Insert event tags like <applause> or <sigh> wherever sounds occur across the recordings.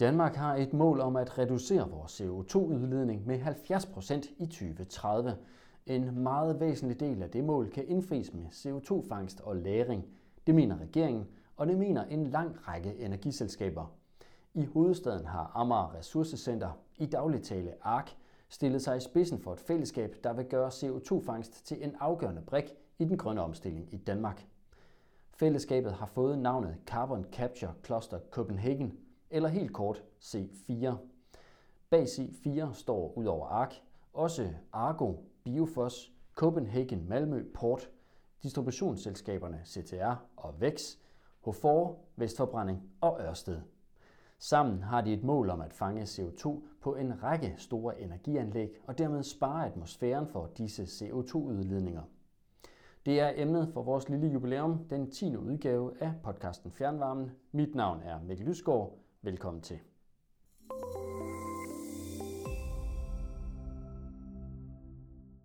Danmark har et mål om at reducere vores CO2-udledning med 70% i 2030. En meget væsentlig del af det mål kan indfries med CO2-fangst og lagring. Det mener regeringen, og det mener en lang række energiselskaber. I hovedstaden har Amager Ressourcecenter, i daglig tale ARK, stillet sig i spidsen for et fællesskab, der vil gøre CO2-fangst til en afgørende brik i den grønne omstilling i Danmark. Fællesskabet har fået navnet Carbon Capture Cluster Copenhagen, eller helt kort C4. Bag C4 står ud over ARK også Argo, Biofos, Copenhagen Malmø Port, distributionsselskaberne CTR og VEX, H4, Vestforbrænding og Ørsted. Sammen har de et mål om at fange CO2 på en række store energianlæg og dermed spare atmosfæren for disse CO2-udledninger. Det er emnet for vores lille jubilæum, den 10. udgave af podcasten Fjernvarmen. Mit navn er Mikkel Lysgaard. Velkommen til.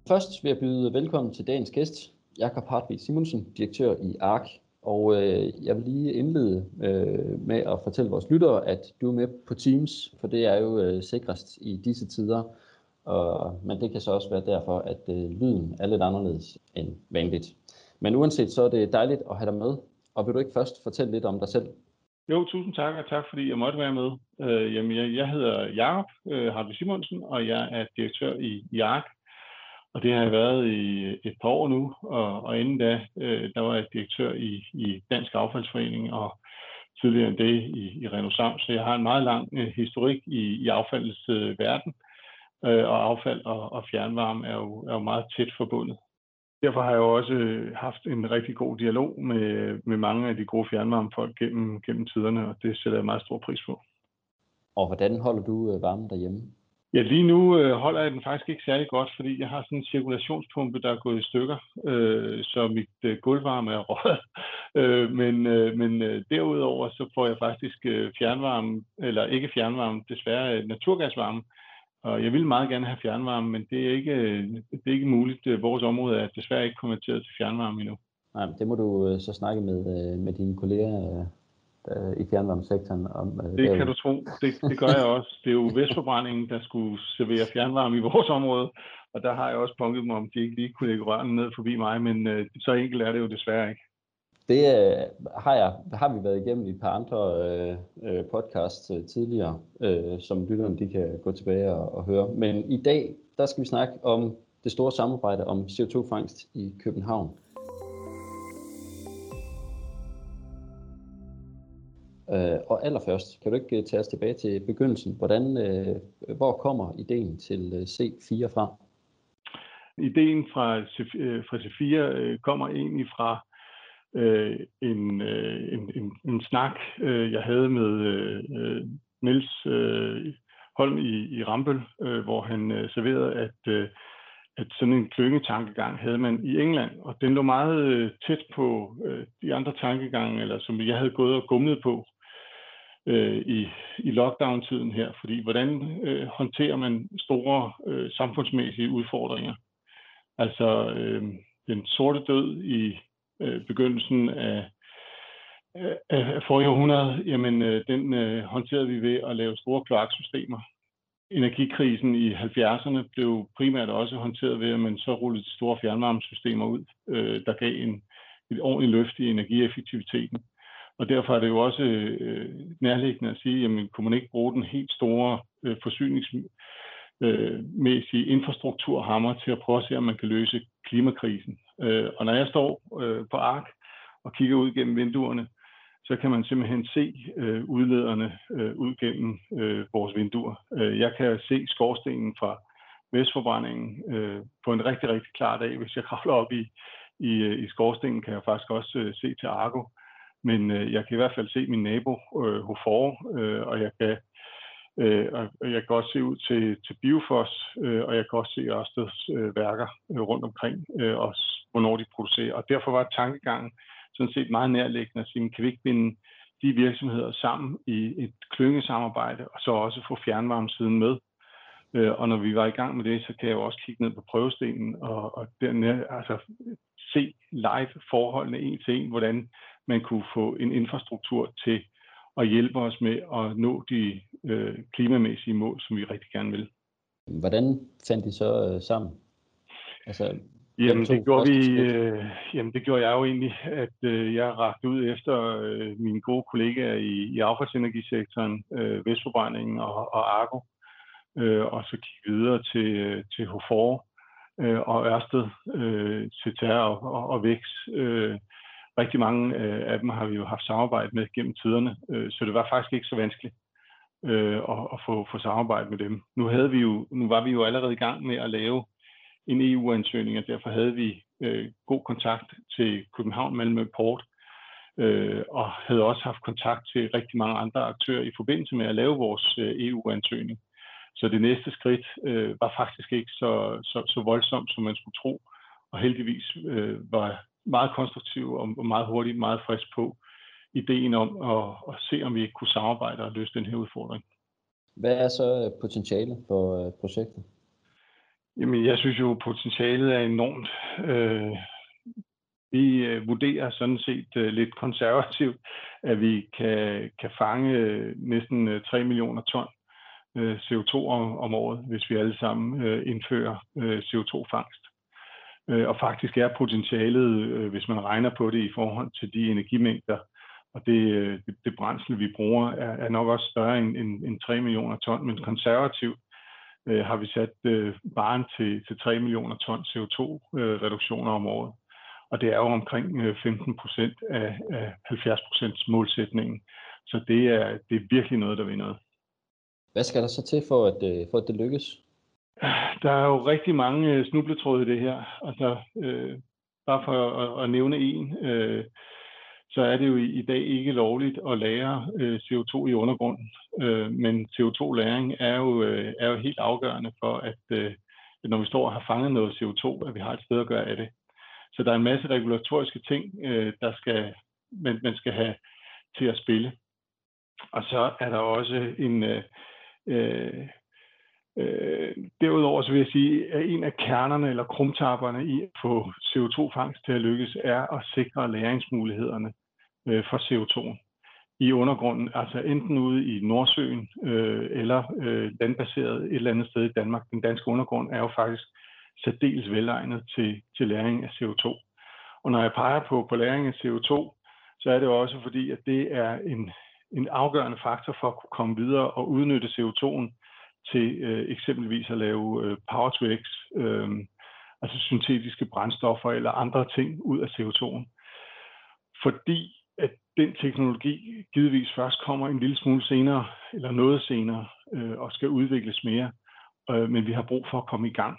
Først vil jeg byde velkommen til dagens gæst, Jakob Hartvig Simonsen, direktør i ARK. Og øh, jeg vil lige indlede øh, med at fortælle vores lyttere, at du er med på Teams, for det er jo øh, sikrest i disse tider. Og, men det kan så også være derfor, at øh, lyden er lidt anderledes end vanligt. Men uanset så er det dejligt at have dig med. Og vil du ikke først fortælle lidt om dig selv? Jo, tusind tak, og tak fordi jeg måtte være med. Øh, jamen, jeg, jeg hedder Jakob øh, Harvey Simonsen, og jeg er direktør i, i ARK. Og det har jeg været i et par år nu, og, og inden da, øh, der var jeg direktør i, i Dansk Affaldsforening, og tidligere end det i, i Renosam, så jeg har en meget lang øh, historik i, i affaldets øh, verden, øh, og affald og, og fjernvarme er jo, er jo meget tæt forbundet. Derfor har jeg jo også øh, haft en rigtig god dialog med, med mange af de gode fjernvarmefolk gennem, gennem tiderne, og det sætter jeg meget stor pris på. Og hvordan holder du øh, varmen derhjemme? Ja, lige nu øh, holder jeg den faktisk ikke særlig godt, fordi jeg har sådan en cirkulationspumpe, der er gået i stykker, øh, så mit øh, gulvvarme er <laughs> røget. øh, men øh, men øh, derudover så får jeg faktisk øh, fjernvarme, eller ikke fjernvarme, desværre øh, naturgasvarme, og jeg vil meget gerne have fjernvarme, men det er ikke, det er ikke muligt. Vores område er desværre ikke konverteret til fjernvarme endnu. Nej, det må du øh, så snakke med, øh, med dine kolleger øh, i fjernvarmesektoren om. Det derude. kan du tro. Det, det gør jeg også. Det er jo Vestforbrændingen, der skulle servere fjernvarme i vores område, og der har jeg også punket dem om, de ikke lige kunne lægge rørene ned forbi mig, men så enkelt er det jo desværre ikke. Det øh, har, jeg, har vi været igennem i et par andre øh, øh, podcasts øh, tidligere, øh, som lytterne de kan gå tilbage og, og høre. Men i dag, der skal vi snakke om det store samarbejde om CO2-fangst i København. Øh, og allerførst, kan du ikke øh, tage os tilbage til begyndelsen? Hvordan, øh, hvor kommer ideen til øh, C4 fra? Ideen fra, C, øh, fra C4 øh, kommer egentlig fra øh, en, øh, en, en, en snak, øh, jeg havde med øh, Niels øh, Holm i, i Rambøl, øh, hvor han øh, serverede, at, øh, at sådan en klyngetankegang havde man i England, og den lå meget øh, tæt på øh, de andre tankegange, eller som jeg havde gået og gumlet på øh, i, i lockdown-tiden her, fordi hvordan øh, håndterer man store øh, samfundsmæssige udfordringer? Altså øh, den sorte død i øh, begyndelsen af, af, af forrige århundrede, jamen øh, den øh, håndterede vi ved at lave store kloaksystemer. Energikrisen i 70'erne blev primært også håndteret ved, at man så rullede store fjernvarmesystemer ud, øh, der gav en, et ordentligt løft i energieffektiviteten. Og derfor er det jo også øh, nærliggende at sige, jamen kunne man ikke bruge den helt store øh, forsyningsmæssige øh, infrastrukturhammer til at prøve at se, om man kan løse klimakrisen. Øh, og når jeg står øh, på ark og kigger ud gennem vinduerne, så kan man simpelthen se øh, udlederne øh, ud gennem øh, vores vinduer. Øh, jeg kan se skorstenen fra Vestforbrændingen øh, på en rigtig, rigtig klar dag. Hvis jeg <laughs> kravler op i, i, øh, i skorstenen, kan jeg faktisk også øh, se til Argo. Men øh, jeg kan i hvert fald se min nabo øh, Hofor, øh, og jeg kan Øh, og jeg kan også se ud til, til Biofos, øh, og jeg kan også se Ørsteds øh, værker øh, rundt omkring, øh, og hvornår de producerer. Og derfor var tankegangen sådan set meget nærliggende at sige, kan vi ikke binde de virksomheder sammen i et klyngesamarbejde, og så også få fjernvarmesiden med. Øh, og når vi var i gang med det, så kan jeg jo også kigge ned på prøvestenen og, og dernede, altså, se live forholdene en til en, hvordan man kunne få en infrastruktur til at hjælpe os med at nå de øh, klimamæssige mål, som vi rigtig gerne vil. Hvordan fandt I så øh, sammen? Altså, jamen, det gjorde vi, øh, jamen, det gjorde jeg jo egentlig, at øh, jeg rakte ud efter øh, mine gode kollegaer i, i affaldsenergisektoren, øh, Vestforbrændingen og, og Argo, øh, og så gik videre til, øh, til Hofor øh, og Ørsted, øh, CTR og, og, og Vækst. Øh, rigtig mange øh, af dem har vi jo haft samarbejde med gennem tiderne, øh, så det var faktisk ikke så vanskeligt øh, at, at få, få samarbejde med dem. Nu, havde vi jo, nu var vi jo allerede i gang med at lave en EU-ansøgning, og derfor havde vi øh, god kontakt til København Malmø Port, øh, og havde også haft kontakt til rigtig mange andre aktører i forbindelse med at lave vores øh, EU-ansøgning. Så det næste skridt øh, var faktisk ikke så, så, så voldsomt, som man skulle tro, og heldigvis øh, var meget konstruktiv og meget hurtigt, meget frisk på ideen om at, at se, om vi ikke kunne samarbejde og løse den her udfordring. Hvad er så øh, potentialet for øh, projektet? Jamen, jeg synes jo, at potentialet er enormt. Øh, vi øh, vurderer sådan set øh, lidt konservativt, at vi kan, kan fange øh, næsten øh, 3 millioner ton øh, CO2 om, om året, hvis vi alle sammen øh, indfører øh, CO2-fangst. Øh, og faktisk er potentialet, øh, hvis man regner på det i forhold til de energimængder, og det, øh, det, det brændsel, vi bruger, er, er nok også større end, end, end 3 millioner ton, men konservativt øh, har vi sat øh, baren til, til 3 millioner ton CO2-reduktioner øh, om året. Og det er jo omkring øh, 15 procent af, af 70 procents målsætningen. Så det er, det er virkelig noget, der vil noget. Hvad skal der så til for, at, øh, for at det lykkes? Der er jo rigtig mange øh, snubletråde i det her. Altså, øh, bare for at, at nævne en, øh, så er det jo i, i dag ikke lovligt at lære øh, CO2 i undergrunden. Øh, men CO2-læring er jo, øh, er jo helt afgørende for, at øh, når vi står og har fanget noget CO2, at vi har et sted at gøre af det. Så der er en masse regulatoriske ting, øh, der skal, man, man skal have til at spille. Og så er der også en... Øh, øh, Øh, derudover så vil jeg sige, at en af kernerne eller krumtapperne i at få CO2-fangst til at lykkes, er at sikre læringsmulighederne øh, for CO2 i undergrunden, altså enten ude i Nordsøen øh, eller øh, landbaseret et eller andet sted i Danmark. Den danske undergrund er jo faktisk særdeles velegnet til, til læring af CO2. Og når jeg peger på, på læring af CO2, så er det også fordi, at det er en, en afgørende faktor for at kunne komme videre og udnytte CO2'en til øh, eksempelvis at lave øh, power to X, øh, altså syntetiske brændstoffer eller andre ting ud af CO2'en. Fordi den teknologi givetvis først kommer en lille smule senere, eller noget senere, øh, og skal udvikles mere, øh, men vi har brug for at komme i gang.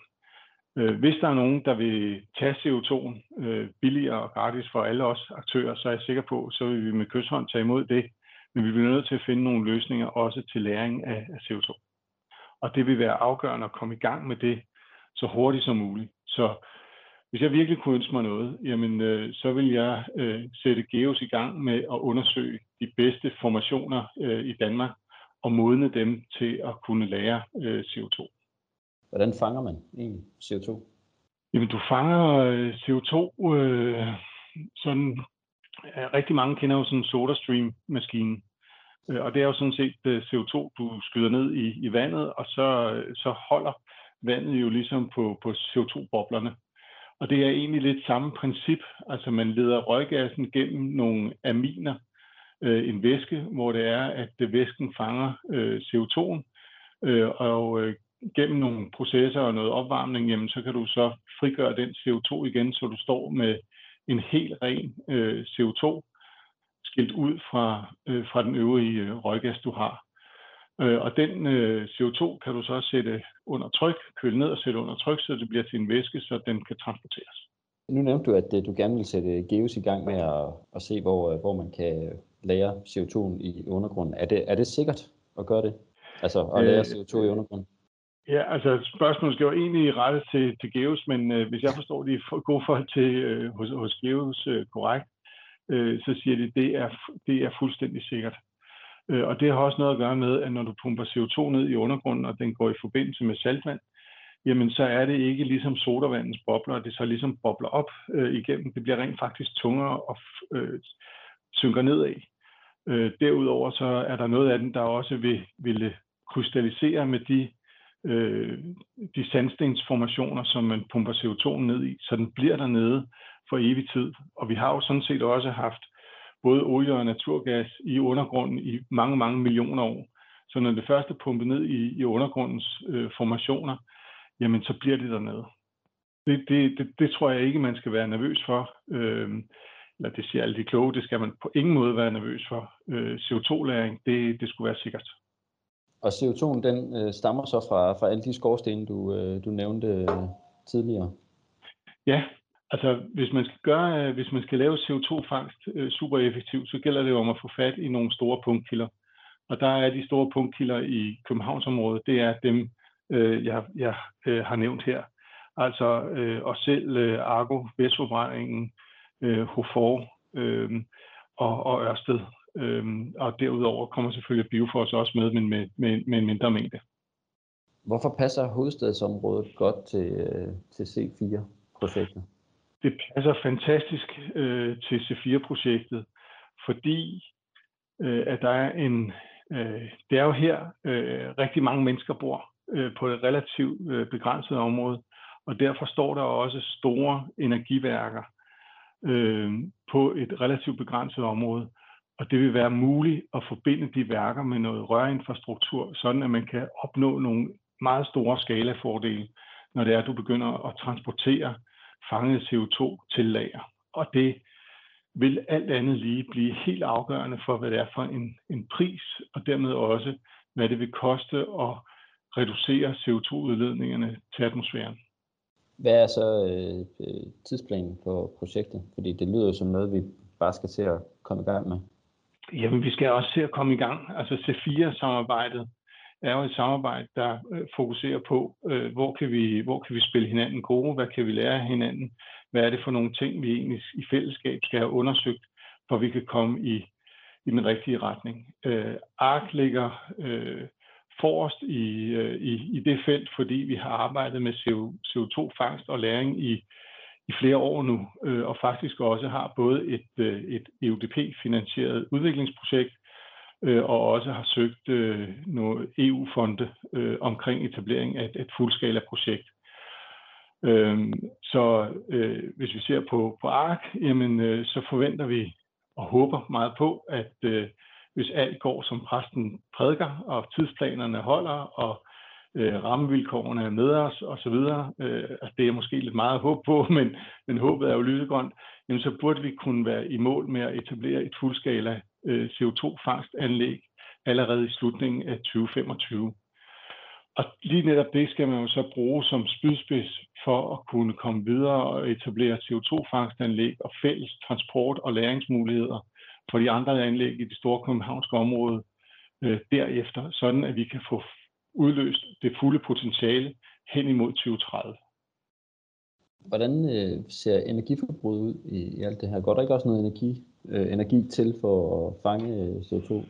Øh, hvis der er nogen, der vil tage CO2'en øh, billigere og gratis for alle os aktører, så er jeg sikker på, så vil vi med kysshånd tage imod det, men vi bliver nødt til at finde nogle løsninger også til læring af, af CO2 og det vil være afgørende at komme i gang med det så hurtigt som muligt. Så hvis jeg virkelig kunne ønske mig noget, jamen, øh, så vil jeg øh, sætte GEOS i gang med at undersøge de bedste formationer øh, i Danmark og modne dem til at kunne lære øh, CO2. Hvordan fanger man egentlig CO2? Jamen, du fanger øh, CO2 øh, sådan, rigtig mange kender jo sådan en SodaStream-maskine. Øh, og det er jo sådan set øh, CO2, du skyder ned i, i vandet, og så, så holder vandet jo ligesom på, på CO2-boblerne. Og det er egentlig lidt samme princip. Altså man leder røggassen gennem nogle aminer, øh, en væske, hvor det er, at øh, væsken fanger øh, CO2'en, øh, og øh, gennem nogle processer og noget opvarmning, jamen, så kan du så frigøre den CO2 igen, så du står med en helt ren øh, CO2, skilt ud fra, øh, fra den øvrige øh, røggas, du har. Øh, og den øh, CO2 kan du så sætte under tryk, køle ned og sætte under tryk, så det bliver til en væske, så den kan transporteres. Nu nævnte du, at øh, du gerne vil sætte GEOS i gang med at, at se, hvor, øh, hvor man kan lære CO2 i undergrunden. Er det, er det sikkert at gøre det? Altså at lære CO2 i undergrunden? Ja, altså spørgsmålet skal jo egentlig rette til, til GEOS, men øh, hvis jeg forstår de gode folk til øh, hos, hos GEOS øh, korrekt, øh, så siger de, det er, det er fuldstændig sikkert. Øh, og det har også noget at gøre med, at når du pumper CO2 ned i undergrunden, og den går i forbindelse med saltvand, jamen så er det ikke ligesom sodavandens bobler, og det så ligesom bobler op øh, igennem. Det bliver rent faktisk tungere og øh, synker nedad. Øh, derudover så er der noget af den, der også vil, ville krystallisere med de, øh, de sandstensformationer, som man pumper CO2 ned i, så den bliver dernede for evig tid. Og vi har jo sådan set også haft både olie og naturgas i undergrunden i mange, mange millioner år. Så når det første er pumpet ned i, i undergrundens øh, formationer, jamen så bliver det dernede. Det, det, det, det tror jeg ikke, man skal være nervøs for. Øh, eller det siger alle de kloge, det skal man på ingen måde være nervøs for. Øh, CO2-læring, det, det skulle være sikkert. Og CO2'en, den øh, stammer så fra, fra alle de skorstene, du, øh, du nævnte øh, tidligere? Ja, altså hvis man skal gøre, øh, hvis man skal lave CO2-fangst øh, super effektivt, så gælder det om at få fat i nogle store punktkilder. Og der er de store punktkilder i Københavnsområdet, det er dem, øh, jeg, jeg øh, har nævnt her. Altså øh, og selv, øh, Argo, Vestforbrændingen, øh, Hofor øh, og, og Ørsted. Øh, og derudover kommer selvfølgelig Biofors også med, men med, med, med en mindre mængde. Hvorfor passer hovedstadsområdet godt til, øh, til C4-projektet? Det passer fantastisk øh, til C4-projektet, fordi øh, at der er en, øh, det er jo her øh, rigtig mange mennesker bor øh, på et relativt øh, begrænset område, og derfor står der også store energiværker øh, på et relativt begrænset område. Og det vil være muligt at forbinde de værker med noget rørinfrastruktur, sådan at man kan opnå nogle meget store skalafordele, når det er, at du begynder at transportere fanget CO2 til lager. Og det vil alt andet lige blive helt afgørende for, hvad det er for en, en pris, og dermed også, hvad det vil koste at reducere CO2-udledningerne til atmosfæren. Hvad er så øh, tidsplanen for projektet? Fordi det lyder jo som noget, vi bare skal til at komme i gang med. Jamen, vi skal også til at komme i gang. Altså C4-samarbejdet er jo et samarbejde, der øh, fokuserer på, øh, hvor, kan vi, hvor kan vi spille hinanden gode, hvad kan vi lære af hinanden, hvad er det for nogle ting, vi egentlig i fællesskab skal have undersøgt, for vi kan komme i, i den rigtige retning. Øh, ARK ligger øh, forrest i, øh, i, i det felt, fordi vi har arbejdet med CO2-fangst og læring i, i flere år nu, øh, og faktisk også har både et, øh, et EUDP-finansieret udviklingsprojekt, øh, og også har søgt øh, nogle EU-fonde øh, omkring etablering af et, et fuldskala-projekt. Øh, så øh, hvis vi ser på, på ARK, jamen, øh, så forventer vi og håber meget på, at øh, hvis alt går som præsten prædiker, og tidsplanerne holder, og øh, rammevilkårene er med os osv., øh, altså det er måske lidt meget håb på, <laughs> men, men håbet er jo lysegrønt, jamen så burde vi kunne være i mål med at etablere et fuldskala øh, CO2-fangstanlæg allerede i slutningen af 2025. Og lige netop det skal man jo så bruge som spydspids for at kunne komme videre og etablere CO2-fangstanlæg og fælles transport- og læringsmuligheder for de andre anlæg i det store københavnske område øh, derefter, sådan at vi kan få udløst det fulde potentiale hen imod 2030. Hvordan øh, ser energiforbruget ud i, i alt det her? Går der ikke også noget energi, øh, energi til for at fange øh, CO2?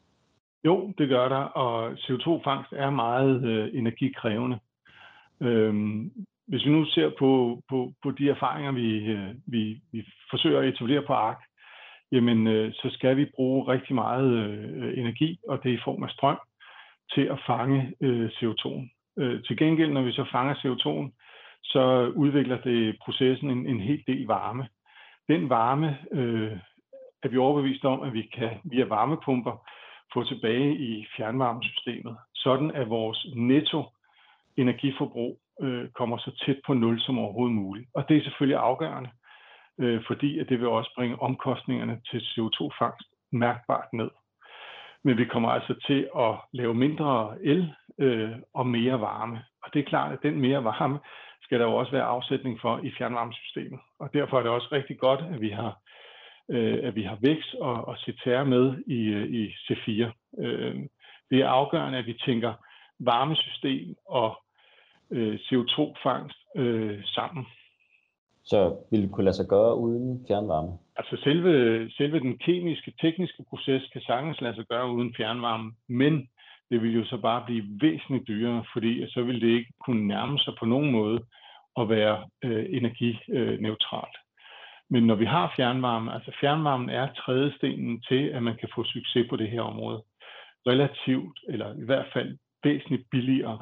Jo, det gør der, og CO2-fangst er meget øh, energikrævende. Øhm, hvis vi nu ser på, på, på de erfaringer, vi, øh, vi, vi forsøger at etablere på ARK, jamen øh, så skal vi bruge rigtig meget øh, energi, og det er i form af strøm, til at fange øh, CO2'en. Øh, til gengæld, når vi så fanger CO2'en, så udvikler det processen en, en hel del varme. Den varme øh, er vi overbevist om, at vi kan via varmepumper få tilbage i fjernvarmesystemet, sådan at vores netto energiforbrug øh, kommer så tæt på nul som overhovedet muligt. Og det er selvfølgelig afgørende, øh, fordi at det vil også bringe omkostningerne til CO2-fangst mærkbart ned. Men vi kommer altså til at lave mindre el øh, og mere varme. Og det er klart, at den mere varme skal der jo også være afsætning for i fjernvarmesystemet. Og derfor er det også rigtig godt, at vi har, øh, at vi har vækst og, og CTR med i, øh, i C4. Øh, det er afgørende, at vi tænker varmesystem og øh, CO2-fangst øh, sammen. Så vil det kunne lade sig gøre uden fjernvarme? Altså selve, selve den kemiske, tekniske proces kan sagtens lade sig gøre uden fjernvarme, men det vil jo så bare blive væsentligt dyrere, fordi så vil det ikke kunne nærme sig på nogen måde at være øh, energineutralt. Men når vi har fjernvarme, altså fjernvarmen er trædestenen til, at man kan få succes på det her område. Relativt, eller i hvert fald væsentligt billigere,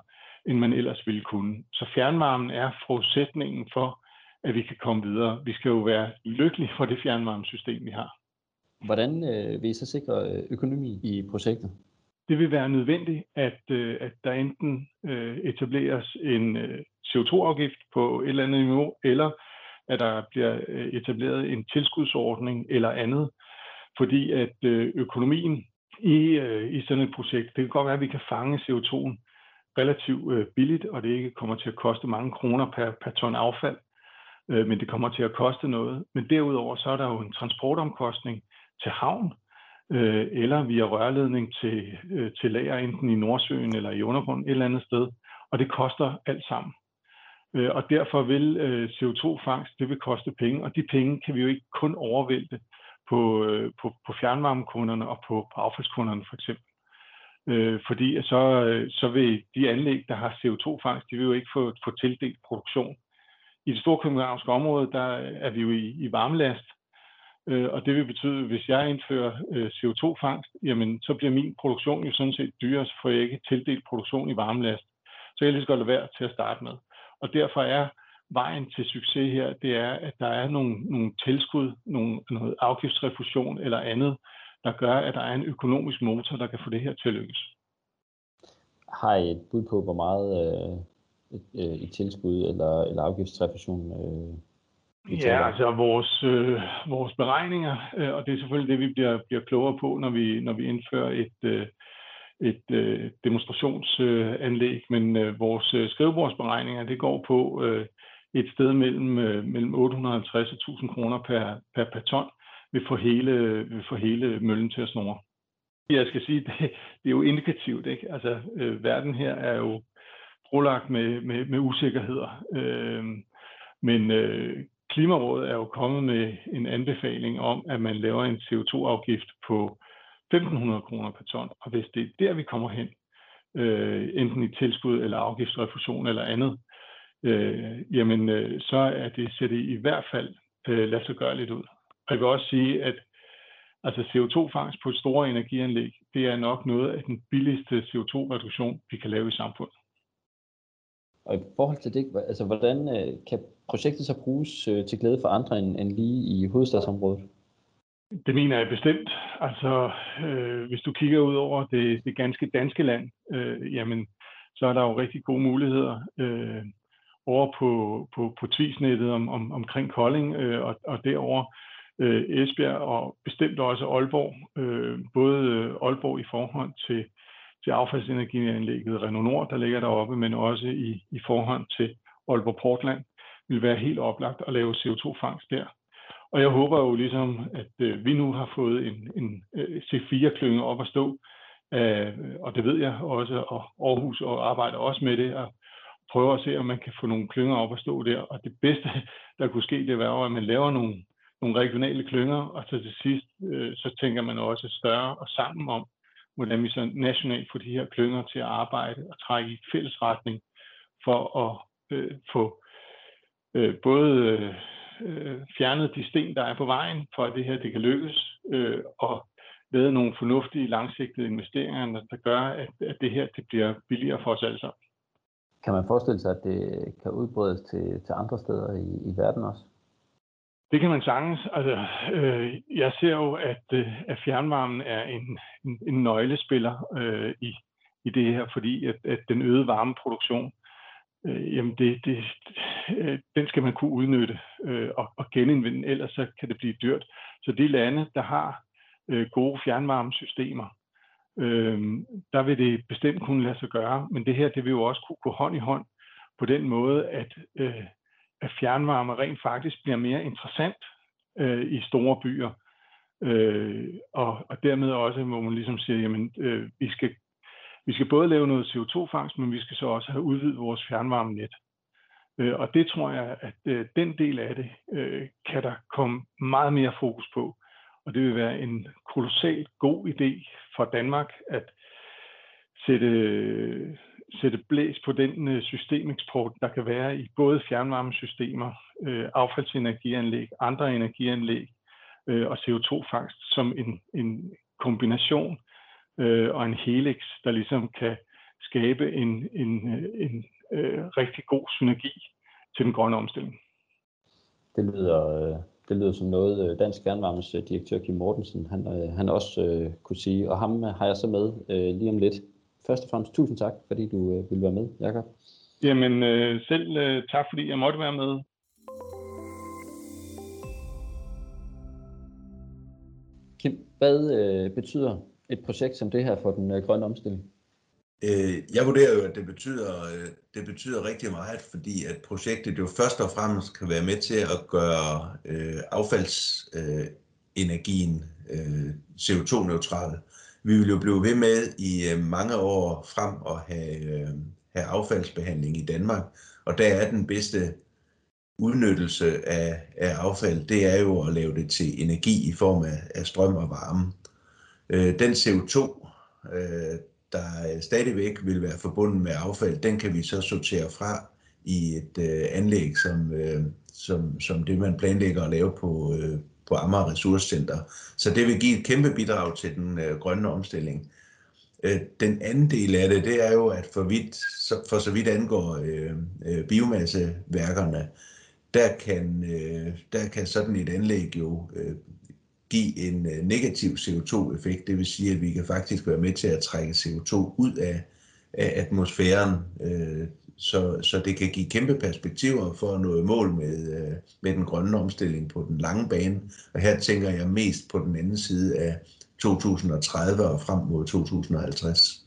end man ellers ville kunne. Så fjernvarmen er forudsætningen for, at vi kan komme videre. Vi skal jo være lykkelige for det fjernvarmesystem, vi har. Hvordan øh, vil I så sikre øh, økonomi i projektet? Det vil være nødvendigt, at, øh, at der enten øh, etableres en øh, CO2-afgift på et eller andet niveau, eller at der bliver øh, etableret en tilskudsordning eller andet, fordi at øh, økonomien i, øh, i sådan et projekt, det kan godt være, at vi kan fange CO2'en relativt billigt, og det ikke kommer til at koste mange kroner per, per ton affald, men det kommer til at koste noget. Men derudover så er der jo en transportomkostning til havn, øh, eller via rørledning til, øh, til lager, enten i Nordsøen eller i undergrunden et eller andet sted, og det koster alt sammen. Øh, og derfor vil øh, CO2-fangst, det vil koste penge, og de penge kan vi jo ikke kun overvælte på, øh, på, på fjernvarmekunderne og på, på affaldskunderne for eksempel. Øh, fordi så, øh, så vil de anlæg, der har CO2-fangst, de vil jo ikke få, få tildelt produktion. I det store københavnske område, der er vi jo i, i varmelast, øh, og det vil betyde, at hvis jeg indfører øh, CO2-fangst, jamen så bliver min produktion jo sådan set dyrere, så får jeg ikke tildelt produktion i varmelast. Så jeg lige skal lade være til at starte med. Og derfor er vejen til succes her, det er, at der er nogle, nogle tilskud, nogle, noget afgiftsrefusion eller andet, der gør, at der er en økonomisk motor, der kan få det her til at lykkes. Har I et bud på, hvor meget øh, et, et tilskud eller, eller afgiftsrefusion øh, Ja, altså vores, øh, vores beregninger, øh, og det er selvfølgelig det, vi bliver, bliver klogere på, når vi, når vi indfører et, øh, et øh, demonstrationsanlæg, men øh, vores øh, skrivebordsberegninger, det går på øh, et sted mellem, øh, mellem 850 og 1000 kroner per, per, per ton, vil få hele, vil få hele møllen til at snore. Jeg skal sige, <laughs> det, det er jo indikativt, ikke? Altså, øh, verden her er jo brolagt med, med, med usikkerheder. Øh, men øh, Klimarådet er jo kommet med en anbefaling om, at man laver en CO2-afgift på 1.500 kroner per ton. Og hvis det er der, vi kommer hen, øh, enten i tilskud eller afgiftsrefusion eller andet, øh, jamen øh, så er det, ser det i hvert fald øh, lade sig gøre lidt ud. Og jeg vil også sige, at altså CO2-fangst på et store energianlæg, det er nok noget af den billigste CO2-reduktion, vi kan lave i samfundet. Og i forhold til det, altså hvordan øh, kan projektet så bruges øh, til glæde for andre end, end lige i hovedstadsområdet? Det mener jeg bestemt. Altså, øh, hvis du kigger ud over det, det ganske danske land, øh, jamen, så er der jo rigtig gode muligheder øh, over på, på, på tvisnettet om, om, omkring Kolding øh, og, og derover øh, Esbjerg og bestemt også Aalborg. Øh, både Aalborg i forhold til til affaldsenergianlægget Renault Nord, der ligger deroppe, men også i, i forhold til Aalborg Portland, vil være helt oplagt at lave CO2-fangst der. Og jeg håber jo ligesom, at øh, vi nu har fået en, en øh, C4-klynge op at stå, øh, og det ved jeg også, og Aarhus og arbejder også med det, og prøver at se, om man kan få nogle klynger op at stå der. Og det bedste, der kunne ske, det var at man laver nogle, nogle regionale klynger, og så til sidst, øh, så tænker man også større og sammen om, hvordan vi så nationalt får de her klynger til at arbejde og trække i fælles retning for at øh, få øh, både øh, fjernet de sten, der er på vejen, for at det her det kan lykkes, øh, og lavet nogle fornuftige langsigtede investeringer, der gør, at, at det her det bliver billigere for os alle sammen. Kan man forestille sig, at det kan udbredes til, til andre steder i, i verden også? Det kan man sagtens. Altså, øh, jeg ser jo, at, øh, at fjernvarmen er en, en, en nøglespiller øh, i, i det her, fordi at, at den øgede varmeproduktion, øh, jamen det, det, øh, den skal man kunne udnytte øh, og, og genindvinde, ellers så kan det blive dyrt. Så de lande, der har øh, gode fjernvarmesystemer, øh, der vil det bestemt kunne lade sig gøre, men det her, det vil jo også kunne gå hånd i hånd på den måde, at øh, at fjernvarme rent faktisk bliver mere interessant øh, i store byer. Øh, og, og dermed også, hvor man ligesom siger, jamen, øh, vi, skal, vi skal både lave noget CO2-fangst, men vi skal så også have udvidet vores fjernvarmenet. Øh, og det tror jeg, at øh, den del af det øh, kan der komme meget mere fokus på. Og det vil være en kolossalt god idé for Danmark at sætte, sætte blæs på den øh, systemeksport, der kan være i både fjernvarmesystemer, øh, affaldsenergianlæg, andre energianlæg øh, og CO2-fangst som en, en kombination øh, og en helix, der ligesom kan skabe en, en, øh, en øh, rigtig god synergi til den grønne omstilling. Det lyder, øh, det lyder som noget, øh, Dansk Fjernvarmes direktør Kim Mortensen, han, han også øh, kunne sige, og ham har jeg så med øh, lige om lidt. Først og fremmest tusind tak, fordi du øh, ville være med, Jakob. Jamen øh, selv øh, tak, fordi jeg måtte være med. Kim, hvad øh, betyder et projekt som det her for den øh, grønne omstilling? Øh, jeg vurderer jo, at det betyder, øh, det betyder rigtig meget, fordi at projektet jo først og fremmest kan være med til at gøre øh, affaldsenergien øh, CO2-neutral. Vi vil jo blive ved med i øh, mange år frem at have, øh, have affaldsbehandling i Danmark, og der er den bedste udnyttelse af, af affald, det er jo at lave det til energi i form af, af strøm og varme. Øh, den CO2, øh, der øh, stadigvæk vil være forbundet med affald, den kan vi så sortere fra i et øh, anlæg, som, øh, som, som det man planlægger at lave på, øh, på Amager Ressourcecenter. Så det vil give et kæmpe bidrag til den øh, grønne omstilling. Øh, den anden del af det, det er jo, at for, vidt, så, for så vidt angår øh, øh, biomasseværkerne, der kan, øh, der kan sådan et anlæg jo øh, give en øh, negativ CO2-effekt. Det vil sige, at vi kan faktisk være med til at trække CO2 ud af, af atmosfæren, øh, så, så det kan give kæmpe perspektiver for at nå mål med, øh, med den grønne omstilling på den lange bane. Og her tænker jeg mest på den anden side af 2030 og frem mod 2050.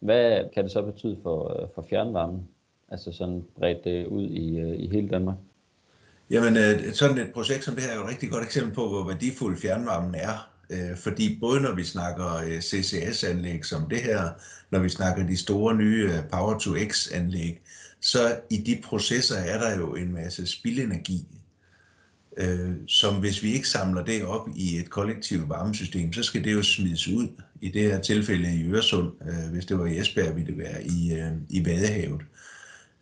Hvad kan det så betyde for, øh, for fjernvarmen? Altså sådan bredt ud i, øh, i hele Danmark? Jamen, øh, sådan et projekt som det her er jo et rigtig godt eksempel på, hvor værdifuld fjernvarmen er. Øh, fordi både når vi snakker øh, CCS-anlæg som det her, når vi snakker de store nye Power-to-X-anlæg, så i de processer er der jo en masse spildenergi, som hvis vi ikke samler det op i et kollektivt varmesystem, så skal det jo smides ud. I det her tilfælde i Øresund, hvis det var i Esbjerg, ville det være i, i Vadehavet. Øh,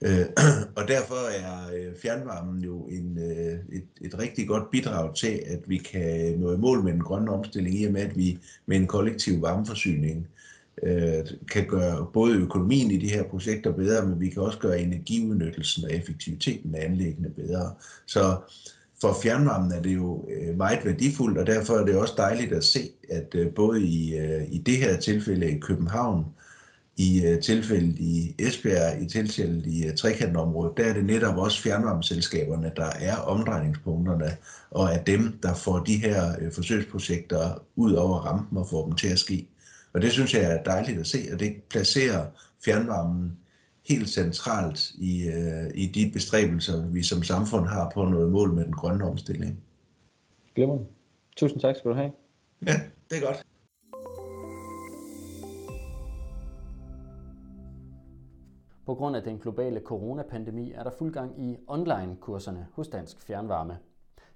Øh, <clears throat> og derfor er øh, fjernvarmen jo en, øh, et, et rigtig godt bidrag til, at vi kan nå i mål med den grønne omstilling, i og med at vi med en kollektiv varmeforsyning øh, kan gøre både økonomien i de her projekter bedre, men vi kan også gøre energiudnyttelsen og effektiviteten af anlæggene bedre. Så for fjernvarmen er det jo øh, meget værdifuldt, og derfor er det også dejligt at se, at øh, både i, i det her tilfælde i København, i uh, tilfældet i Esbjerg, i tilfældet i uh, trekantområdet, der er det netop også fjernvarmeselskaberne, der er omdrejningspunkterne, og er dem, der får de her uh, forsøgsprojekter ud over rampen og får dem til at ske. Og det synes jeg er dejligt at se, og det placerer fjernvarmen helt centralt i, uh, i de bestræbelser, vi som samfund har på noget mål med den grønne omstilling. Glimmer. Tusind tak skal du have. Ja, det er godt. På grund af den globale coronapandemi er der fuld gang i online-kurserne hos Dansk Fjernvarme.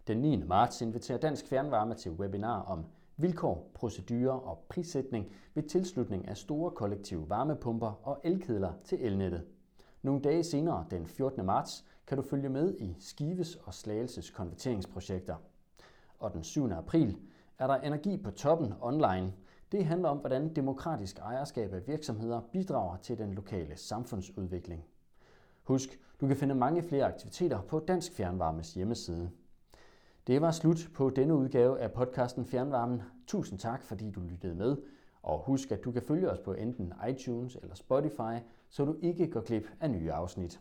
Den 9. marts inviterer Dansk Fjernvarme til webinar om vilkår, procedurer og prissætning ved tilslutning af store kollektive varmepumper og elkedler til elnettet. Nogle dage senere, den 14. marts, kan du følge med i Skives og Slagelses konverteringsprojekter. Og den 7. april er der Energi på toppen online, det handler om, hvordan demokratisk ejerskab af virksomheder bidrager til den lokale samfundsudvikling. Husk, du kan finde mange flere aktiviteter på Dansk Fjernvarmes hjemmeside. Det var slut på denne udgave af podcasten Fjernvarmen. Tusind tak, fordi du lyttede med. Og husk, at du kan følge os på enten iTunes eller Spotify, så du ikke går glip af nye afsnit.